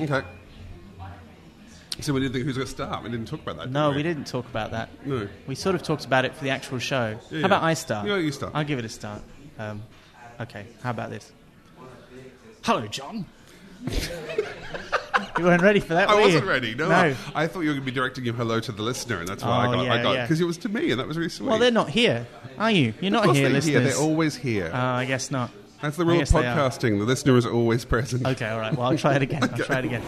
Okay. So we didn't think who's going to start. We didn't talk about that. No, did we didn't talk about that. No. We sort of talked about it for the actual show. Yeah. How about I start? Yeah, you start. I'll give it a start. Um, okay, how about this? Hello, John. you weren't ready for that, I wasn't you? ready. No, No. I, I thought you were going to be directing your hello to the listener, and that's why I Oh, got. yeah, I got yeah. because it was to me, and that was really sweet. Well, they're not here, are you? You're not of course here, they're listeners. here. They're always here. Uh, I guess not. That's the rule of guess they are. podcasting. The listener is always present. Okay, all right. Well, I'll try it again. I'll try it again.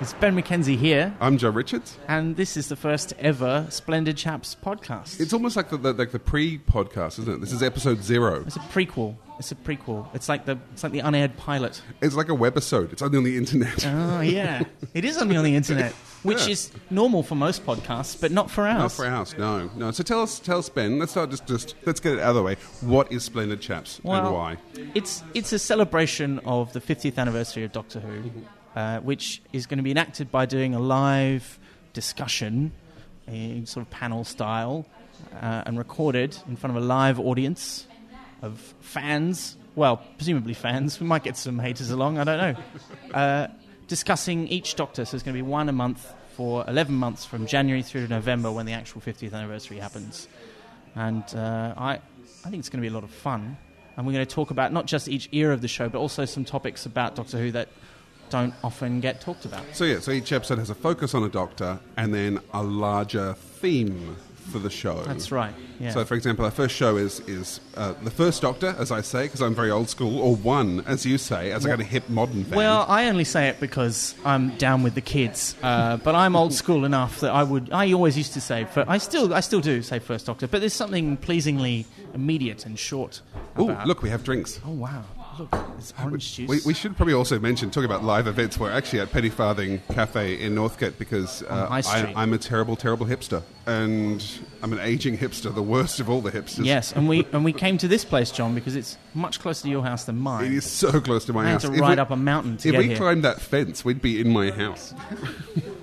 It's Ben McKenzie here, I'm John Richards. and this is the first ever Splendid Chaps podcast. It's almost like the, the like the pre-podcast, isn't it? This is episode zero. It's a prequel. It's a prequel. It's like the it's like the unaired pilot. It's like a webisode. It's only on the internet. Oh yeah, it is only on the internet, which Yeah. is normal for most podcasts, but not for ours. Not for ours, no, no. So tell us, tell us, Ben. Let's start just, just let's get it out of the way. What is Splendid Chaps well, and why? It's it's a celebration of the 50th anniversary of Doctor Who, Mm-hmm. Uh, which is going to be enacted by doing a live discussion, in sort of panel style, uh, and recorded in front of a live audience of fans. Well, presumably fans. We might get some haters along. I don't know. Uh, discussing each Doctor. So there's going to be one a month for 11 months from January through to November when the actual 50th anniversary happens. And uh, I, I think it's going to be a lot of fun. And we're going to talk about not just each era of the show, but also some topics about Doctor Who that don't often get talked about. So yeah, so each episode has a focus on a doctor and then a larger theme for the show. That's right. Yeah. So, for example, our first show is is uh, the first Doctor, as I say, because I'm very old school, or one, as you say, as a kind of hip modern fan. well, I only say it because I'm down with the kids, uh, but I'm old school enough that I would. I always used to say, for, I still, I still do say First Doctor, but there's something pleasingly immediate and short. oh, look, we have drinks. Oh wow! It's orange juice. We, we should probably also mention, talking about live events, we're actually at Penny Farthing Cafe in Northcote because uh, High Street. I, I'm a terrible, terrible hipster. And I'm an aging hipster, the worst of all the hipsters. Yes, and we and we came to this place, John, because it's much closer to your house than mine. It is so close to my I had house. to If ride we- up a mountain to If we here. climbed that fence, we'd be in my house.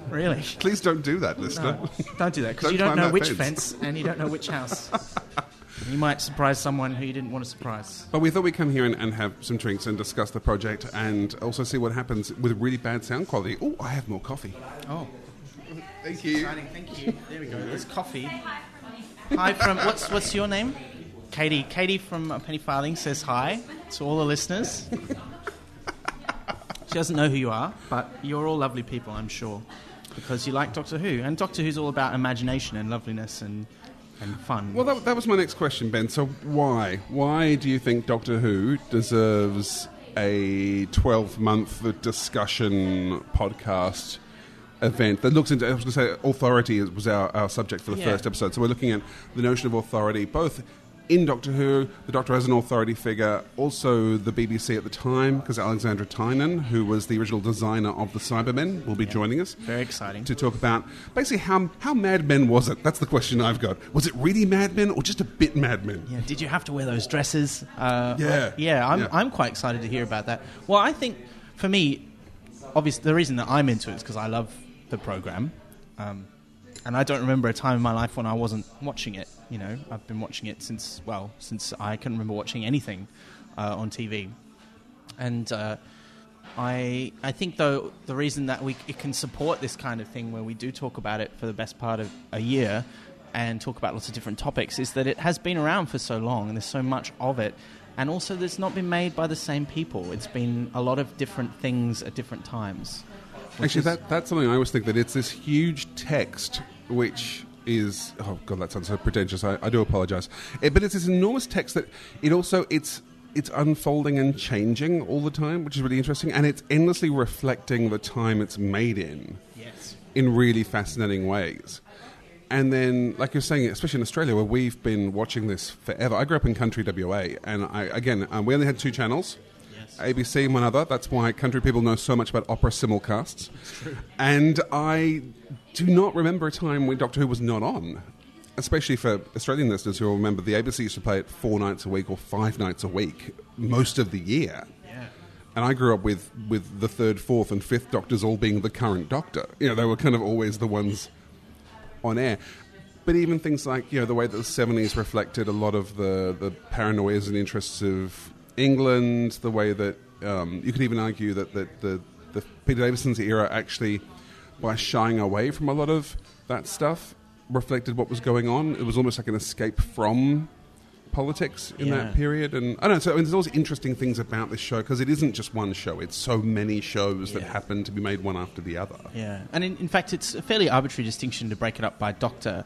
Really? Please don't do that, listener. No, don't do that because you don't climb know that which fence. and you don't know which house. you might surprise someone who you didn't want to surprise. But we thought we'd come here and, and have some drinks and discuss the project and also see what happens with really bad sound quality. Oh, I have more coffee. Oh, Thank you. exciting! Thank you. There we go. There's coffee. Hi from what's what's your name? Katie. Katie from uh, Penny Farthing says hi to all the listeners. she doesn't know who you are, but you're all lovely people, I'm sure, because you like Doctor Who, and Doctor Who's all about imagination and loveliness and and fun. Well, that, that was my next question, Ben. So, why? Why do you think Doctor Who deserves a 12 month discussion podcast event that looks into, I was going to say, authority was our, our subject for the Yeah. first episode. So, we're looking at the notion of authority, both in Doctor Who, the Doctor has an authority figure, also the BBC at the time, because Alexandra Tynan, who was the original designer of the Cybermen, will be joining us Very exciting. to talk about basically how how Mad Men was it? That's the question I've got. Was it really Mad Men or just a bit Mad Men? Yeah, did you have to wear those dresses? Uh, Yeah. yeah. I'm Yeah. I'm quite excited to hear about that. Well, I think for me, obviously, the reason that I'm into it is because I love the program, um, and I don't remember a time in my life when I wasn't watching it. You know, I've been watching it since well, since I can remember watching anything uh, on TV, and. Uh, I I think though the reason that we it can support this kind of thing where we do talk about it for the best part of a year and talk about lots of different topics is that it has been around for so long and there's so much of it and also that it's not been made by the same people. It's been a lot of different things at different times. Actually, that, that's something I always think that it's this huge text which is oh god that sounds so pretentious. I, I do apologize, Eh, but it's this enormous text that it also it's it's unfolding and changing all the time, which is really interesting, and it's endlessly reflecting the time it's made in. yes. in really fascinating ways. And then, like you're saying, especially in Australia, where we've been watching this forever. I grew up in country WA, and I, again, um, we only had two channels. Yes. ABC and one other. That's why country people know so much about opera simulcasts. And I do not remember a time when Doctor Who was not on. especially for Australian listeners who will remember, the ABC used to play it four nights a week or five nights a week most of the year. Yeah. And I grew up with, with the third, fourth, and fifth Doctors all being the current Doctor. You know, they were kind of always the ones on air. But even things like, you know, the way that the 70s reflected a lot of the, the paranoias and interests of England, the way that um, you could even argue that, that the, the Peter Davison's era actually, by shying away from a lot of that stuff, reflected what was going on. It was almost like an escape from politics in Yeah. that period. And I don't know, so I mean, there's always interesting things about this show because it isn't just one show, it's so many shows that happen to be made one after the other. Yeah, and in, in fact, it's a fairly arbitrary distinction to break it up by doctor.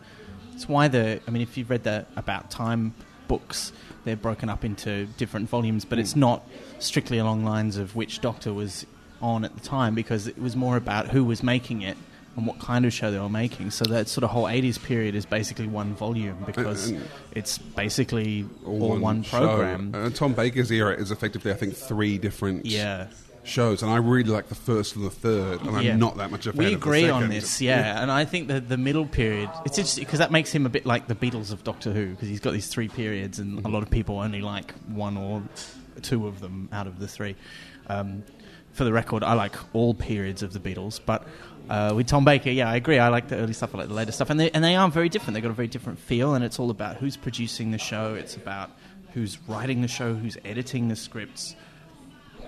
It's why the I mean, if you've read the About Time books, they're broken up into different volumes, but it's hmm. not strictly along lines of which doctor was on at the time because it was more about who was making it and what kind of show they were making. So that sort of whole 80s period is basically one volume uh, because And- it's basically all, one, show. program. Uh, Tom Baker's era is effectively, I think, three different yeah. Shows, and I really like the first and the third, and Yeah. I'm not that much of a fan We of the agree on this, yeah. And I think that the middle period, it's interesting because that makes him a bit like the Beatles of Doctor Who because he's got these three periods, and Mm-hmm. a lot of people only like one or two of them out of the three. Um, for the record, I like all periods of the Beatles, but uh, with Tom Baker, yeah, I agree. I like the early stuff, I like the later stuff, and they and they are very different. They've got a very different feel, and it's all about who's producing the show. It's about who's writing the show, who's editing the scripts.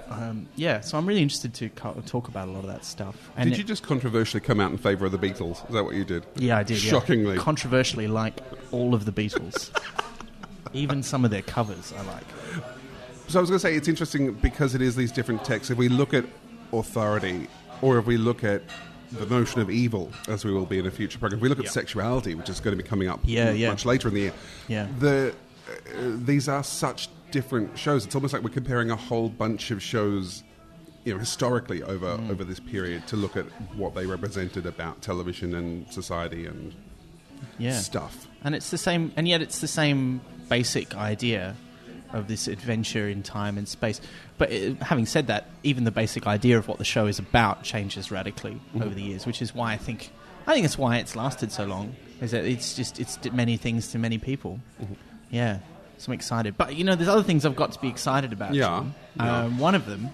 Um, yeah, so I'm really interested to co- talk about a lot of that stuff. And Did it- you just controversially come out in favour of the Beatles? Is that what you did? Yeah, I did. yeah. Shockingly. controversially, like all of the Beatles, even some of their covers, I like. So I was going to say it's interesting because it is these different texts. If we look at authority, or if we look at the notion of evil, as we will be in a future program, if we look at Yeah. sexuality, which is going to be coming up Yeah, m- yeah. much later in the year, Yeah. the uh, these are such different shows. It's almost like we're comparing a whole bunch of shows. You know, historically over Mm. over this period, to look at what they represented about television and society and Yeah, stuff. and it's the same, and yet it's the same basic idea of this adventure in time and space. But uh having said that, even the basic idea of what the show is about changes radically over the years, which is why I think I think it's why it's lasted so long. Is that it's just it's many things to many people. Yeah, so I'm excited. But you know, there's other things I've got to be excited about. Yeah. Um, one of them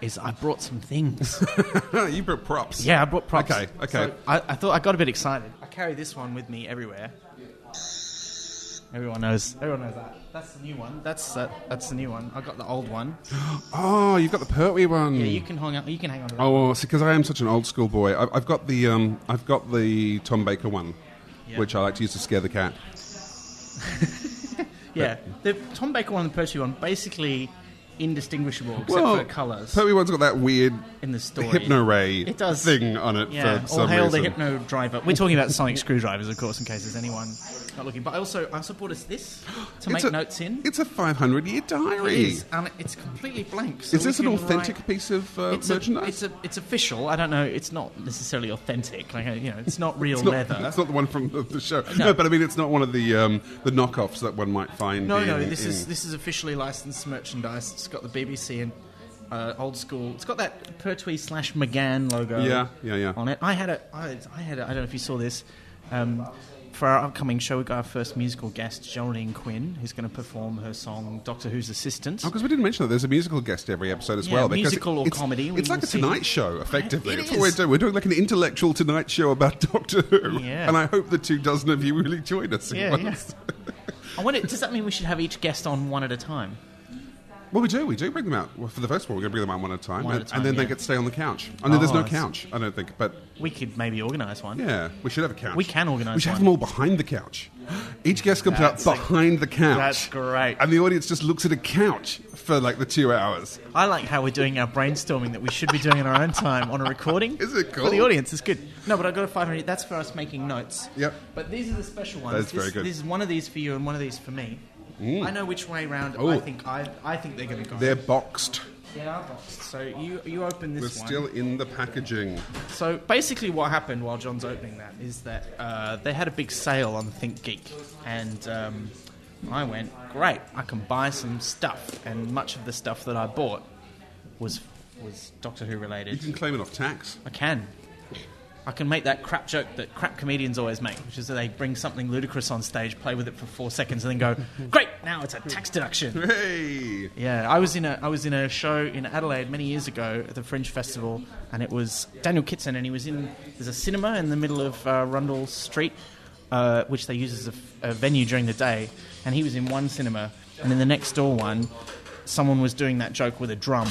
is I brought some things. you brought props. Yeah, I brought props. Okay, okay. So I, I thought I got a bit excited. I carry this one with me everywhere. Everyone knows. Everyone knows that. That's the new one. That's uh, that's the new one. I got the old one. Oh, you've got the Pertwee one. Yeah, you can hang on. You can hang on. Oh, see, because I am such an old school boy, I've, I've got the um, I've got the Tom Baker one, Yeah. which I like to use to scare the cat. yeah, the Tom Baker one and the Pertwee one basically indistinguishable except Well, for colours Pertwee one's got that weird in the story. hypno ray It does. thing on it Yeah, for or some hail reason. the hypno driver. We're talking about sonic screwdrivers, of course, in case there's anyone not looking. But I also I also brought us this to make a, notes in. It's a 500 year diary. is, and it's completely blank. so Is this an authentic write- piece of uh, It's a, merchandise? it's a, it's official. I don't know. It's not necessarily authentic. Like you know, it's not real It's not, leather. it's not the one from the, the show. No. No. but I mean, it's not one of the um, the knockoffs that one might find. no, in, no. This in- is this is officially licensed merchandise. It's got the BBC and uh, old school. It's got that Pertwee slash McGann logo. Yeah, yeah, yeah. On it, I had a. I, I had. A, I don't know if you saw this. Um, for our upcoming show, we got our first musical guest, Geraldine Quinn, who's going to perform her song "Doctor Who's Assistant." Oh, because we didn't mention that there's a musical guest every episode as Yeah, well. because musical or it's, comedy, It's like a. Tonight Show, effectively. It That's what we're doing. We're doing like an intellectual Tonight Show about Doctor Who. Yeah. And I hope the two dozen of you really join us. Yeah, yeah. I wonder, does that mean we should have each guest on one at a time? Well, we do. We do bring them out. Well, for the first one, we're going to bring them out one at a time. One at and, a time, and then they get to stay on the couch. I know there's Oh, no I see. couch, I don't think. But We could maybe organise one. yeah, we should have a couch. We can organise We should have one. them all behind the couch. Each guest comes That's out behind the couch. That's great. And the audience just looks at a couch for like the two hours. I like how we're doing our brainstorming that we should be doing in our own time on a recording. Is it cool? For cool? the audience, it's good. No, but I got a 500. That's for us making notes. Yep. But these are the special ones. That's this, very good. This is one of these for you and one of these for me. I know which way round Oh. I think I, I think they're going to go. They're boxed. They are boxed. So you you open this We're one. still in the packaging. So basically, what happened while John's opening that is that uh, they had a big sale on Think Geek, and um, I went, great, I can buy some stuff, and much of the stuff that I bought was was Doctor Who related. You can claim it off tax. I can. I can make that crap joke that crap comedians always make, which is that they bring something ludicrous on stage, play with it for four seconds, and then go, "Great, now it's a tax deduction." Hey, Yeah, I was in a I was in a show in Adelaide many years ago at the Fringe Festival, and it was Daniel Kitson, and he was in there's a cinema in the middle of uh, Rundle Street, uh, which they use as a venue during the day, and he was in one cinema, and in the next door one, someone was doing that joke with a drum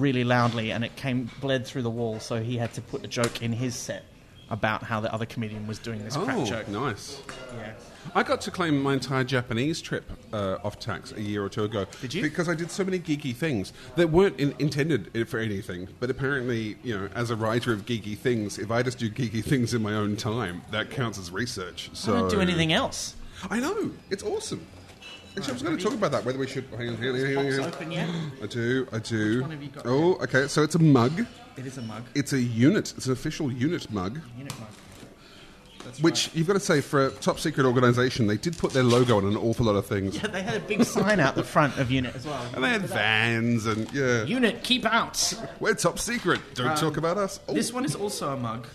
really loudly, and it came bled through the wall, so he had to put a joke in his set about how the other comedian was doing this crap oh, joke. nice. Yeah. I got to claim my entire Japanese trip uh, off tax a year or two ago. Did you? Because I did so many geeky things that weren't in, intended for anything. But apparently, you know, as a writer of geeky things, if I just do geeky things in my own time, that counts as research. So I don't do anything else. I know it's awesome. Actually, I was going to talk about that. Whether we should hang on, hang on, hang on, hang on. open yet? I do, I do. one have you got oh, okay. So it's a mug. It is a mug. It's a unit. It's an official unit mug. Unit mug. That's Which you've got to say, for a top secret organisation, they did put their logo on an awful lot of things. Yeah, they had a big sign out the front of Unit as well. And they had vans and yeah. Unit, keep out. We're top secret. Don't talk about us. Oh, This one is also a mug,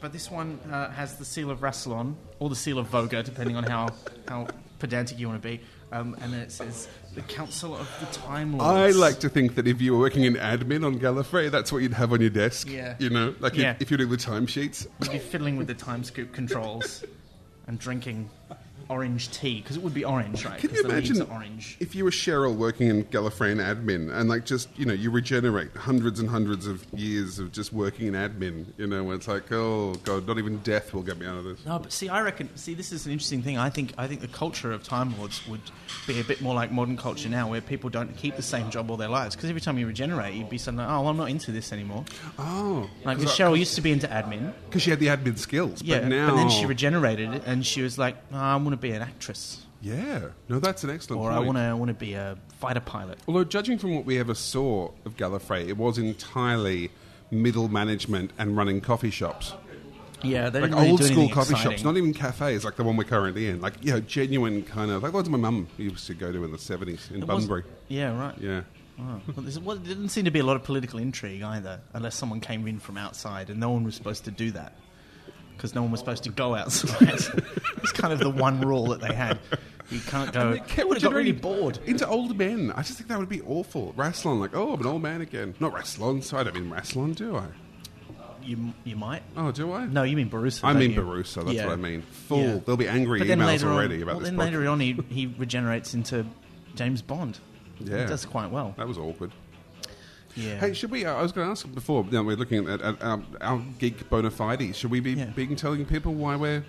but this one uh, has the seal of Rassilon or the seal of Voga, depending on how how pedantic you want to be. Um, and then it says the Council of the Time I like to think that if you were working in admin on Gallifrey, that's what you'd have on your desk. Yeah. You know, like Yeah. if, if you're doing the timesheets. You'd be fiddling with the time scoop controls and drinking orange tea because it would be orange, right? Can you imagine orange? if you were Cheryl working in Gallifreyan admin and like just you know you regenerate hundreds and hundreds of years of just working in admin, you know, where it's like oh god, not even death will get me out of this. No, but see, I reckon. See, this is an interesting thing. I think. I think the culture of Time Lords would be a bit more like modern culture now, where people don't keep the same job all their lives. Because every time you regenerate, you'd be suddenly, oh, well, I'm not into this anymore. Oh, Like Cheryl used to be into admin, because she had the admin skills, yeah, but now and then she regenerated, and she was like, no, I want to be an actress, yeah, no, that's an excellent or point. I want to, I want to be a fighter pilot. Although, judging from what we ever saw of Gallifrey, it was entirely middle management and running coffee shops. Yeah, they Like really old school coffee exciting. shops, not even cafes like the one we're currently in. Like, you know, genuine kind of, like what my mum used to go to in the 70s in It was- Bunbury. Yeah, right. Yeah. Oh. Well, well, there didn't seem to be a lot of political intrigue either, unless someone came in from outside, and no one was supposed to do that because no one was supposed to go outside. it's kind of the one rule that they had. You can't go. Kept would have got really bored. Into old men. I just think that would be awful. Rassilon, like, oh, I'm an old man again. Not Rassilon, so I don't mean Rassilon, do I? You, you might. Oh, do I? No, you mean Borusa. I don't mean you? Borusa, that's Yeah. what I mean. Fool. Yeah. There'll be angry But then emails later already on, about well, this then book. later on, he, he regenerates into James Bond. Yeah. He does quite well. That was awkward. Yeah. Hey, should we? Uh, I was going to ask before. You know, we're looking at, at our, our geek bona fides. Should we be Yeah. being telling people why we're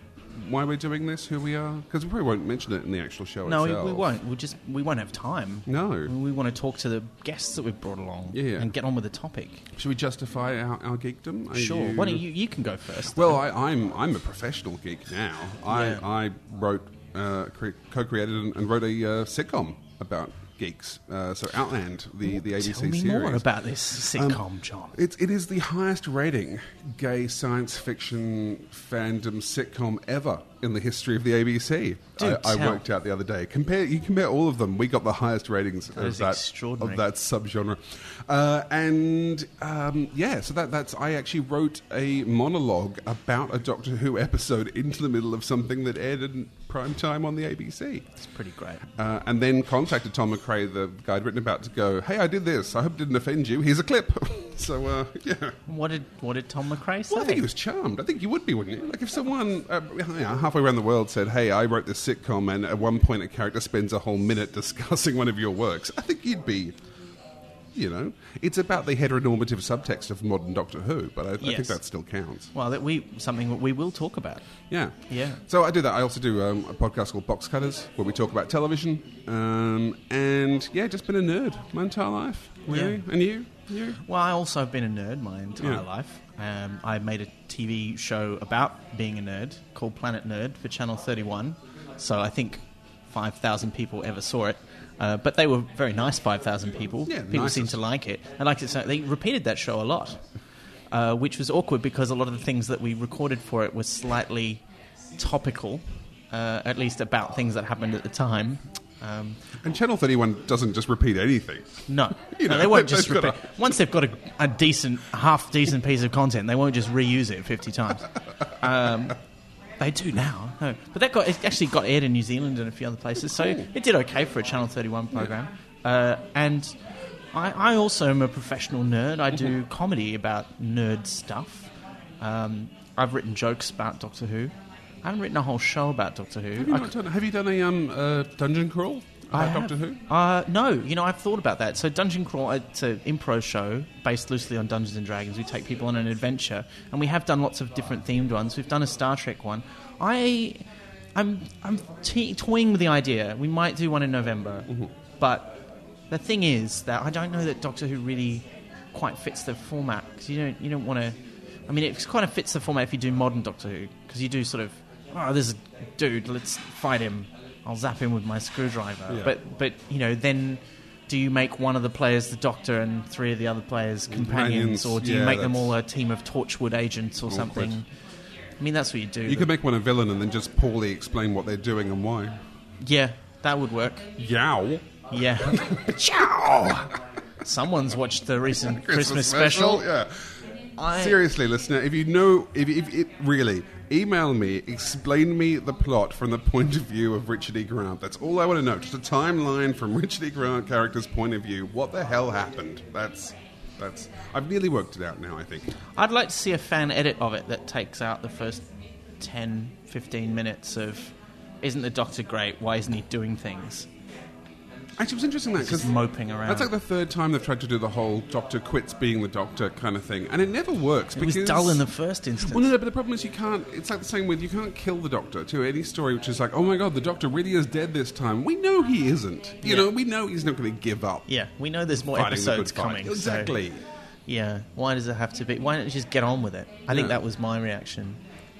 why we're doing this, who we are? Because we probably won't mention it in the actual show no, we, itself. we won't. We just we won't have time. No. We want to talk to the guests that we've brought along Yeah. and get on with the topic. Should we justify our, our geekdom? Are Sure. you- Why don't you? You can go first. Well, I, I'm I'm a professional geek now. I Yeah. I wrote, uh, cre- co-created, and, and wrote a uh, sitcom about geeks. Uh, so Outland, the the ABC Tell me series. more about this sitcom, John. It, it is the highest rating gay science fiction fandom sitcom ever in the history of the ABC. I, I worked out the other day. Compare you compare all of them. We got the highest ratings of that of that subgenre. Uh, and um, yeah, so that that's I actually wrote a monologue about a Doctor Who episode into the middle of something that aired in prime time on the ABC. It's pretty great. Uh, and then contacted Tom MacRae, the guy I'd written about, to go, "Hey, I did this. I hope it didn't offend you. Here's a clip." so uh, yeah. What did what did Tom MacRae say? Well, I think he was charmed. I think you would be, wouldn't you? Like if someone uh, halfway around the world said, "Hey, I wrote this sitcom," and at one point a character spends a whole minute discussing one of your works, I think you'd be. You know, it's about the heteronormative subtext of modern Doctor Who, but I, I think that still counts. well, that we something that we will talk about. Yeah. Yeah. So I do that. I also do um, a podcast called Box Cutters, where we talk about television. Um, and yeah, just been a nerd my entire life. Really? Yeah. And you? You? Well, I also have been a nerd my entire Yeah. life. Um, I made a TV show about being a nerd called Planet Nerd for Channel 31. So I think 5,000 people ever saw it. Uh, but they were very nice 5,000 people. Yeah, people nicest. seemed to like it. I liked it so they repeated that show a lot, uh, which was awkward because a lot of the things that we recorded for it were slightly topical, uh, at least about things that happened at the time. Um, And Channel 31 doesn't just repeat anything. no, You No, know, they won't just repeat. Once they've got a, a decent, half decent piece of content, they won't just reuse it fifty times. Um, they do now, no. But that got it actually got aired in New Zealand and a few other places, so it did okay for a Channel Thirty One program. Uh, and I, I also am a professional nerd. I do comedy about nerd stuff. Um, I've written jokes about Doctor Who. I haven't written a whole show about Doctor Who. Have you, I done, have you done a um, uh, dungeon crawl I have. Doctor Who? Uh, no, you know, I've thought about that. So, Dungeon Crawl, it's an improv show based loosely on Dungeons and Dragons. We take people on an adventure, and we have done lots of different themed ones. We've done a Star Trek one. I, I'm, I'm te- toying with the idea. We might do one in November, but the thing is that I don't know that Doctor Who really quite fits the format because you don't, you don't want to. I mean, it kind of fits the format if you do modern Doctor Who because you do sort of, oh, there's a dude, let's fight him. I'll zap him with my screwdriver. Yeah. But but you know then. Do you make one of the players the Doctor and three of the other players companions, Companions, or do you yeah, make them all a team of Torchwood agents or Awkward. something? I mean, that's what you do. You could make one a villain and then just poorly explain what they're doing and why. yeah, that would work. Yow. Yeah. Ciao. Someone's watched the recent Christmas, special. Yeah. I, Seriously, listener, if you know, if, if it really, email me, explain me the plot from the point of view of Richard E. Grant. That's all I want to know. Just a timeline from Richard E. Grant character's point of view. What the hell happened? That's that's. I've nearly worked it out now. I think. I'd like to see a fan edit of it that takes out the first 10, 15 minutes of isn't the Doctor great? Why isn't he doing things? Actually, it was interesting that because moping around. that's like the third time they've tried to do the whole Doctor quits being the Doctor kind of thing, and it never works. it was dull in the first instance. Well, no, no, but the problem is you can't. It's like the same with you can't kill the Doctor to any story which is like, oh my god, the Doctor really is dead this time. We know he isn't. You Yeah. know, we know he's not going to give up. Yeah, we know there's more the episodes fight. coming. so- Exactly. yeah, why does it have to be? Why don't you just get on with it? I think Yeah. that was my reaction.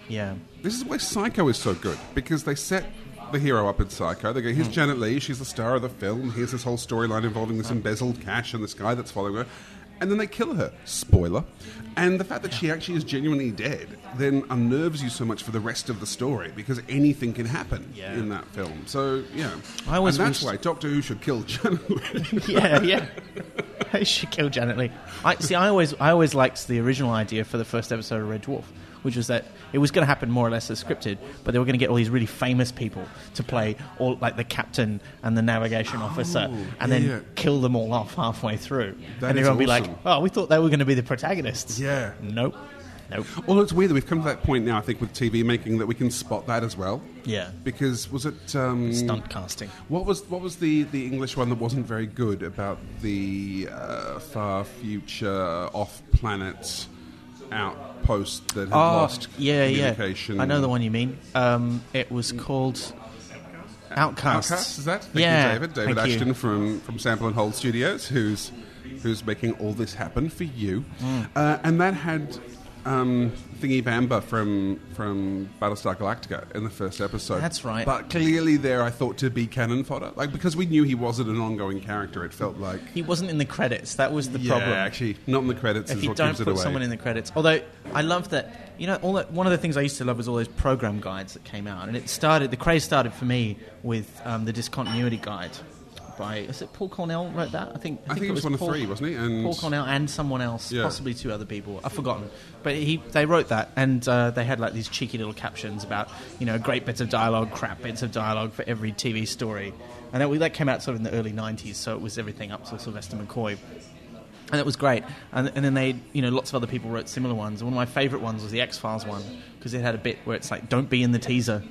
Yeah. This is why Psycho is so good because they set the hero up in Psycho. They go, Hmm. here's Janet Leigh, she's the star of the film. Here's this whole storyline involving this embezzled cash and this guy that's following her. And then they kill her. Spoiler. And the fact that she actually is genuinely dead then unnerves you so much for the rest of the story because anything can happen Yeah. in that film. So, yeah. I always and that's wish- why Doctor Who should kill Janet Leigh. yeah, yeah. They should kill Janet Leigh. I see. I always, I always liked the original idea for the first episode of Red Dwarf, which was that it was going to happen more or less as scripted, but they were going to get all these really famous people to play all like the captain and the navigation officer, and then yeah. kill them all off halfway through, That and everyone would be like, "Oh, we thought they were going to be the protagonists." Yeah. Nope. Nope. Well, it's weird that we've come to that point now, I think, with TV making that we can spot that as well. Yeah. Because was it. Um, Stunt casting. What was what was the, the English one that wasn't very good about the uh, far future off planet outpost that had lost Oh, yeah, yeah. communication? I know the one you mean. Um, it was called Outcasts. Outcast is that? Thank yeah, you, David. David thank you. Ashton from from Sample and Hold Studios, who's who's making all this happen for you, Mm. uh, and that had. Um, Thingy Bamber from from Battlestar Galactica in the first episode. That's right. But clearly, there I thought to be cannon fodder, like because we knew he wasn't an ongoing character. It felt like He wasn't in the credits. That was the yeah, problem. actually, not in the credits if is you don't put someone in the credits. Although I love that, you know, all that, one of the things I used to love was all those program guides that came out, and it started. The craze started for me with um, the discontinuity guide by is it Paul Cornell wrote that? I think. I think he was one of Paul, three, wasn't he? And Paul Cornell and someone else, Yeah. possibly two other people. I've forgotten, but he they wrote that, and uh, they had like these cheeky little captions about you know great bits of dialogue, crap bits of dialogue for every TV story, and that, that came out sort of in the early '90s, so it was everything up to Sylvester McCoy and it was great. And, and then they, you know, lots of other people wrote similar ones. One of my favourite ones was the X Files one because it had a bit where it's like, "Don't be in the teaser,"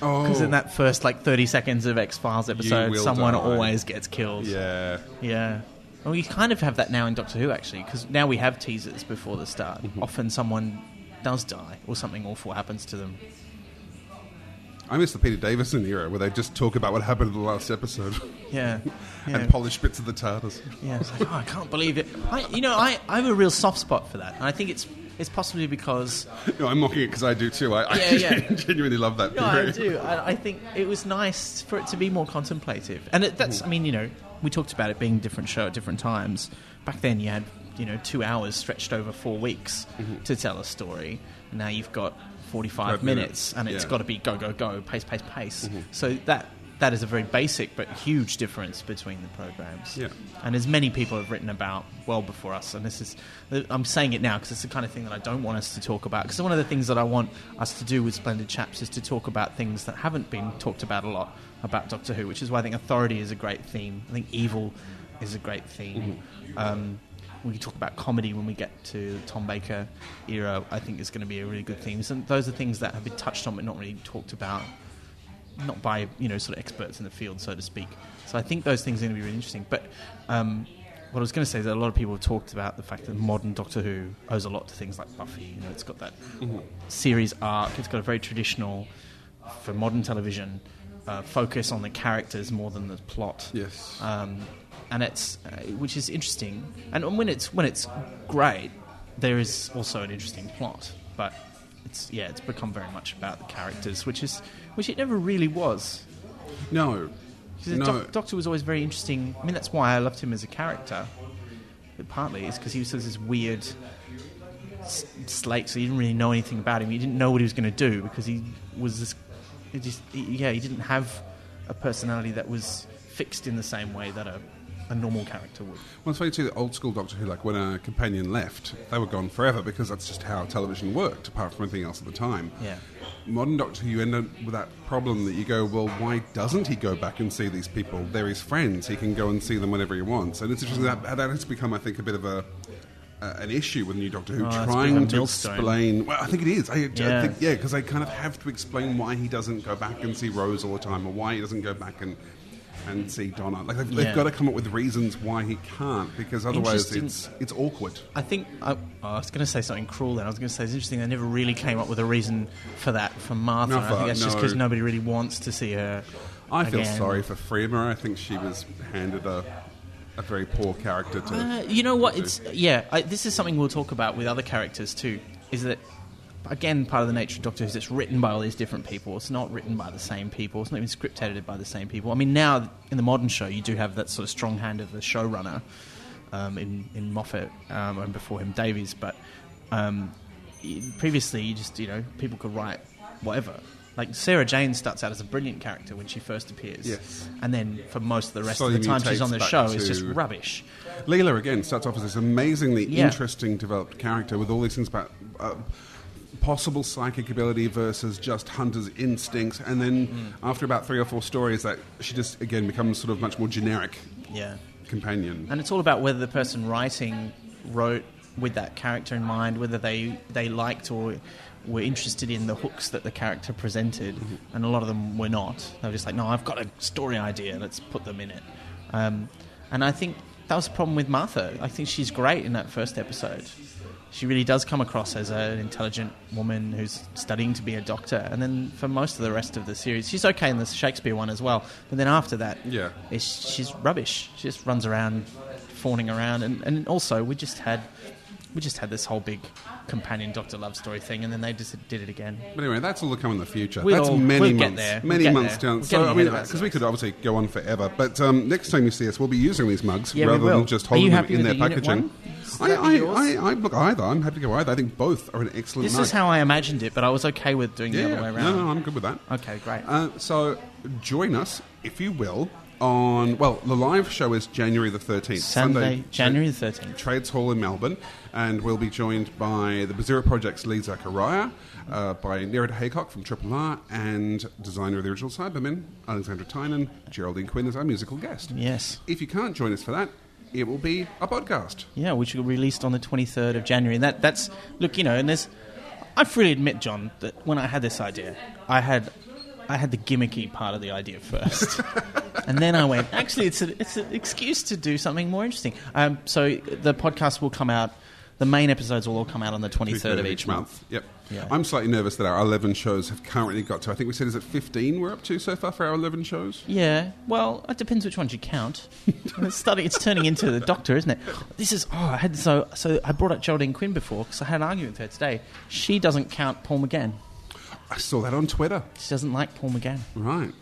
because oh, in that first like thirty seconds of X Files episode, someone die. always gets killed. yeah, yeah. Well, we kind of have that now in Doctor Who actually, because now we have teasers before the start. Mm-hmm. Often someone does die or something awful happens to them. I miss the Peter Davison era where they just talk about what happened in the last episode Yeah. yeah. and polish bits of the TARDIS. Yeah, it's like, oh, I can't believe it. I, you know, I, I have a real soft spot for that, and I think it's it's possibly because No, I'm mocking it because I do too. I, Yeah, yeah. I genuinely love that. No, I do. I, I think it was nice for it to be more contemplative, and it, that's. Mm. I mean, you know, we talked about it being a different show at different times. Back then, you had you know two hours stretched over four weeks mm-hmm. to tell a story. Now you've got forty-five minutes, minutes, and it's yeah. got to be go, go, go, pace, pace, pace. Mm-hmm. So that that is a very basic but huge difference between the programs. Yeah. And as many people have written about well before us, and this is, I'm saying it now because it's the kind of thing that I don't want us to talk about. Because one of the things that I want us to do with Splendid Chaps is to talk about things that haven't been talked about a lot about Doctor Who, which is why I think authority is a great theme. I think evil is a great theme. Um, we can talk about comedy when we get to the Tom Baker era. I think is going to be a really good theme. And those are things that have been touched on but not really talked about, not by you know sort of experts in the field, so to speak. So I think those things are going to be really interesting. But um, what I was going to say is that a lot of people have talked about the fact that modern Doctor Who owes a lot to things like Buffy. You know, it's got that series arc. It's got a very traditional for modern television uh, focus on the characters more than the plot Yes. um, and it's uh, which is interesting. And when it's when it's great, there is also an interesting plot. But it's yeah, it's become very much about the characters, which is which it never really was. No, the No. doc- Doctor was always very interesting. I mean, that's why I loved him as a character. But partly is because he was sort of this weird s- slate, so you didn't really know anything about him. You didn't know what he was going to do because he was this. He just he, yeah, he didn't have a personality that was fixed in the same way that a, a normal character would. Well, it's funny too. The old school Doctor Who, like when a companion left, they were gone forever because that's just how television worked. Apart from anything else at the time. Yeah. Modern Doctor Who, you end up with that problem that you go, well, why doesn't he go back and see these people? They're his friends. He can go and see them whenever he wants. And it's interesting that that has become, I think, a bit of a. Uh, an issue with new Doctor Who Oh, trying to explain. Well, I think it is. I, I Yeah. think yeah, because they kind of have to explain why he doesn't go back and see Rose all the time, or why he doesn't go back and and see Donna. Like they've, they've Yeah. got to come up with reasons why he can't, because otherwise it's it's awkward. I think I, oh, I was going to say something cruel. Then I was going to say it's interesting. They never really came up with a reason for that from Martha. I think that's just because nobody really wants to see her. I feel again. sorry for Freema. I think she was handed a a very poor character to. Uh, you know what? to- It's yeah. I, this is something we'll talk about with other characters too. Is that again part of the nature of Doctor Who is it's written by all these different people. It's not written by the same people. It's not even script edited by the same people. I mean, now in the modern show, you do have that sort of strong hand of the showrunner um, in in Moffat um, and before him Davies, but um, previously, you just you know people could write whatever. Like Sarah Jane starts out as a brilliant character when she first appears, Yes. and then for most of the rest Slowly of the time she's on the show, it's just rubbish. Leela again starts off as this amazingly Yeah. interesting developed character with all these things about uh, possible psychic ability versus just hunter's instincts, and then Mm. after about three or four stories, that she just again becomes sort of much more generic Yeah. companion. And it's all about whether the person writing wrote with that character in mind, whether they, they liked or were interested in the hooks that the character presented. And a lot of them were not. They were just like, no, I've got a story idea, let's put them in it. Um, and I think that was the problem with Martha. I think she's great in that first episode. She really does come across as an intelligent woman who's studying to be a doctor. And then for most of the rest of the series, she's okay in the Shakespeare one as well. But then after that, Yeah. she's rubbish. She just runs around, fawning around, and, and also we just had we just had this whole big companion Doctor Love story thing, and then they just did it again. But anyway, that's all to come in the future. We'll- that's many we'll get months, there. We'll many get months there. down. So I mean, because we could obviously go on forever, but um, next time you see us, we'll be using these mugs Yeah, rather than just holding them in their the packaging. I, I. I, I look either. I'm happy to go either. I think both are an excellent. This night. is how I imagined it, but I was okay with doing Yeah, the other way around. no, no, I'm good with that. Okay, great. Uh, so join us, if you will, on well, the live show is January the 13th, Sunday, January the 13th. Trades Hall in Melbourne, and we'll be joined by the Bazura Project's Lee Zachariah, uh, by Nerida Haycock from Triple R, and designer of the original Cybermen, Alexandra Tynan, Geraldine Quinn as our musical guest. Yes. If you can't join us for that, it will be a podcast. Yeah, which will be released on the 23rd of January. And that, that's, look, you know, and there's, I freely admit, John, that when I had this idea, I had, I had the gimmicky part of the idea first. and then I went, actually, it's, a, it's an excuse to do something more interesting. Um, so the podcast will come out, the main episodes will all come out on the 23rd of each month. Yep. Yeah. I'm slightly nervous that our 11 shows have currently got to, I think we said, is it 15 we're up to so far for our 11 shows? Yeah, well, it depends which ones you count. it's starting. It's turning into the Doctor, isn't it? This is. Oh, I had so. So I brought up Geraldine Quinn before because I had an argument with her today. She doesn't count Paul McGann. I saw that on Twitter. She doesn't like Paul McGann. Right.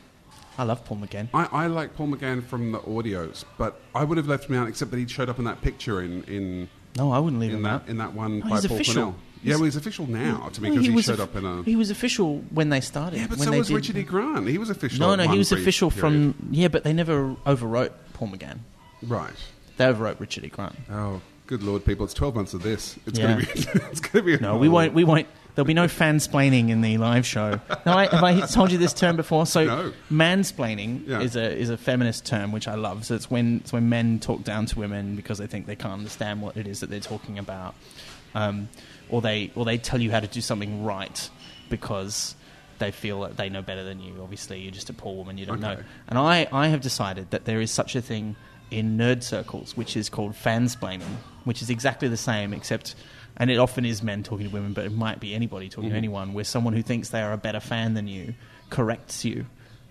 I love Paul McGann. I, I like Paul McGann from the audios, but I would have left him out except that he showed up in that picture in, in, No, I wouldn't leave in, him that, out. in that one Oh, by he's Paul official. Cornell. Yeah, well, he's official now to me because he, showed of- up in a. He was official when they started. yeah, but when so they was did- Richard E. Grant. He was official. No, at no, he one was brief official period. from. Yeah, but they never overwrote Paul McGann. Right. They overwrote Richard E. Grant. Oh, good lord, people! It's twelve months of this. It's Yeah. gonna be. it's gonna be. a No, we whole- won't. We won't. There'll be no fansplaining in the live show. No, I, have I told you this term before? So, No. mansplaining Yeah. is a is a feminist term which I love. So it's when it's when men talk down to women because they think they can't understand what it is that they're talking about, um, or they or they tell you how to do something right because they feel that they know better than you. Obviously, you're just a poor woman. You don't Okay. know. And I I have decided that there is such a thing in nerd circles, which is called fansplaining, which is exactly the same, except, and it often is men talking to women, but it might be anybody talking to mm-hmm. anyone, where someone who thinks they are a better fan than you corrects you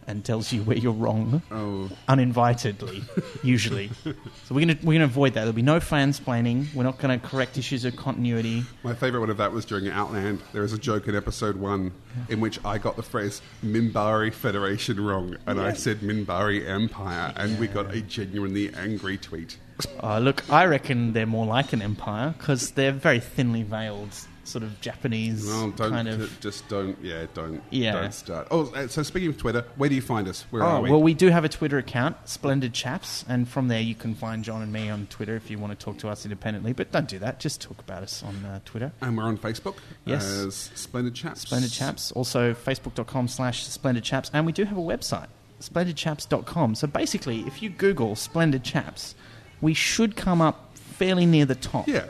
and tells you where you're wrong Oh, uninvitedly, usually. So we're gonna we're gonna avoid that. There'll be no fansplaining. We're not gonna correct issues of continuity. my favourite one of that was during Outland. There was a joke in episode one in which I got the phrase Minbari Federation wrong, and I said Minbari Empire, and we got a genuinely angry tweet. Uh, look, I reckon they're more like an empire because they're very thinly veiled, sort of Japanese Well, don't kind ju- of. just don't. Yeah, don't. Yeah. Don't start. Oh, uh, so speaking of Twitter, where do you find us? Where Oh, are we? well, we do have a Twitter account, Splendid Chaps, and from there you can find John and me on Twitter if you want to talk to us independently. But don't do that; just talk about us on uh, Twitter. and we're on Facebook Yes. as Splendid Chaps. Splendid Chaps. Also, facebook.com slash Splendid Chaps. And we do have a website, splendidchaps.com. So basically, if you Google Splendid Chaps, we should come up fairly near the top. Yeah.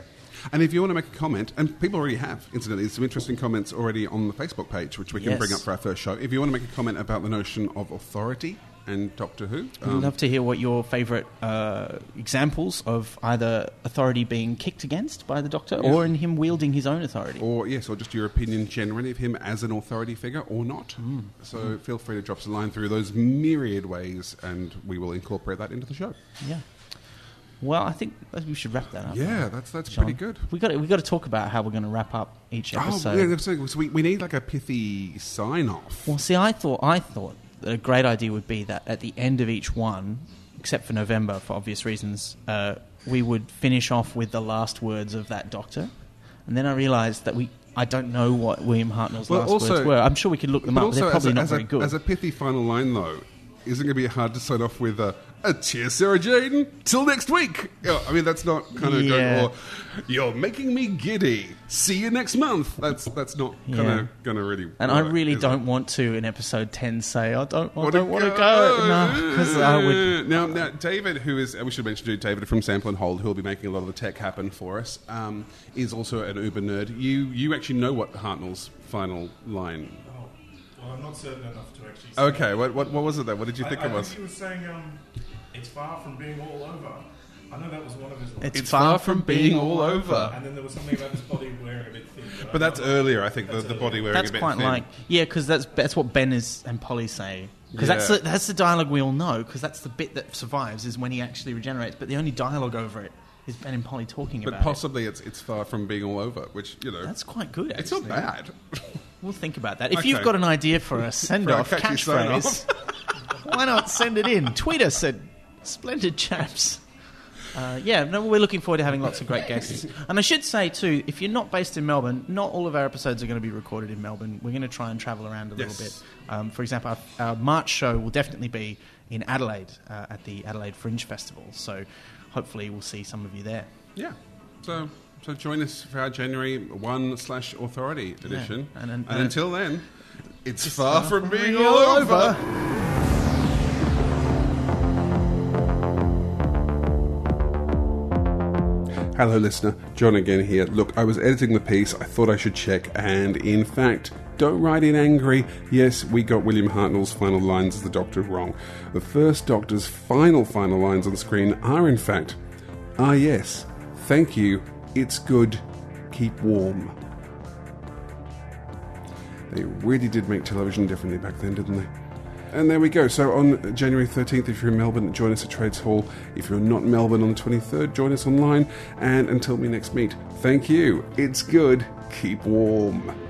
And if you want to make a comment, and people already have, incidentally, some interesting comments already on the Facebook page, which we can Yes. bring up for our first show. If you want to make a comment about the notion of authority and Doctor Who, We'd um, love to hear what your favourite uh, examples of either authority being kicked against by the Doctor or in him wielding his own authority. or yes, or just your opinion generally of him as an authority figure or not. Hmm. So feel free to drop us a line through those myriad ways, and we will incorporate that into the show. Yeah. Well, I think we should wrap that up. Yeah, that's that's John. pretty good. We got we got to talk about how we're going to wrap up each Oh, episode. yeah, so so we, we need like a pithy sign off. Well, see, I thought I thought that a great idea would be that at the end of each one, except for November for obvious reasons, uh, we would finish off with the last words of that Doctor, and then I realised that we. I don't know what William Hartnell's Well, last also- words were. I'm sure we could look them up. They're probably a, not very a, good. as a pithy final line, though, isn't it going to be hard to sign off with a, a cheers, Sarah Jane. Till next week. Yeah, I mean, that's not kind of Yeah. going. Or you're making me giddy. See you next month. That's that's not kind Yeah. of going to really. and I really don't want to in episode ten say I don't I Wanna don't want to go no because I would Now, now, David, who is we should mention to David from Sample and Hold, who will be making a lot of the tech happen for us, um, is also an Uber nerd. You you actually know what Hartnell's final line. Oh, well, I'm not certain enough to actually. Say Okay, what, what what was it then? What did you I, think I it was? think he was saying, um, "It's far from being all over." I know that was one of his. lines. it's, It's far from being all over. and then there was something about his body wearing a bit thin. But that's earlier, I think. The, That's the earlier. body wearing That's a bit quite thin. like yeah, because that's that's what Ben is and Polly say. Because that's Yeah. the, that's the dialogue we all know. Because that's the bit that survives is when he actually regenerates. But the only dialogue over it is Ben and Polly talking But about. possibly it's it's far from being all over, which you know. That's quite good. Actually. it's not bad. We'll think about that. If Okay. you've got an idea for a send off For a catchy catchphrase, why not send it in? Tweet us at Splendid Chaps. Uh, yeah, no, we're looking forward to having lots of great guests. And I should say, too, if you're not based in Melbourne, not all of our episodes are going to be recorded in Melbourne. We're going to try and travel around a little bit. Um, for example, our, our March show will definitely be in Adelaide uh, at the Adelaide Fringe Festival. So hopefully we'll see some of you there. yeah. So so join us for our January one slash authority edition. And- And, and- until then, it's far from being all over. Hello, listener. John again here. Look, I was editing the piece. I thought I should check, and in fact, don't write in angry. Yes, we got William Hartnell's final lines as the Doctor wrong. The first Doctor's final, final lines on screen are, in fact, ah, yes, thank you, it's good, keep warm. They really did make television differently back then, didn't they? And there we go. So on January 13th, if you're in Melbourne, join us at Trades Hall. If you're not in Melbourne on the 23rd, join us online. And until we next meet, thank you. It's good. Keep warm.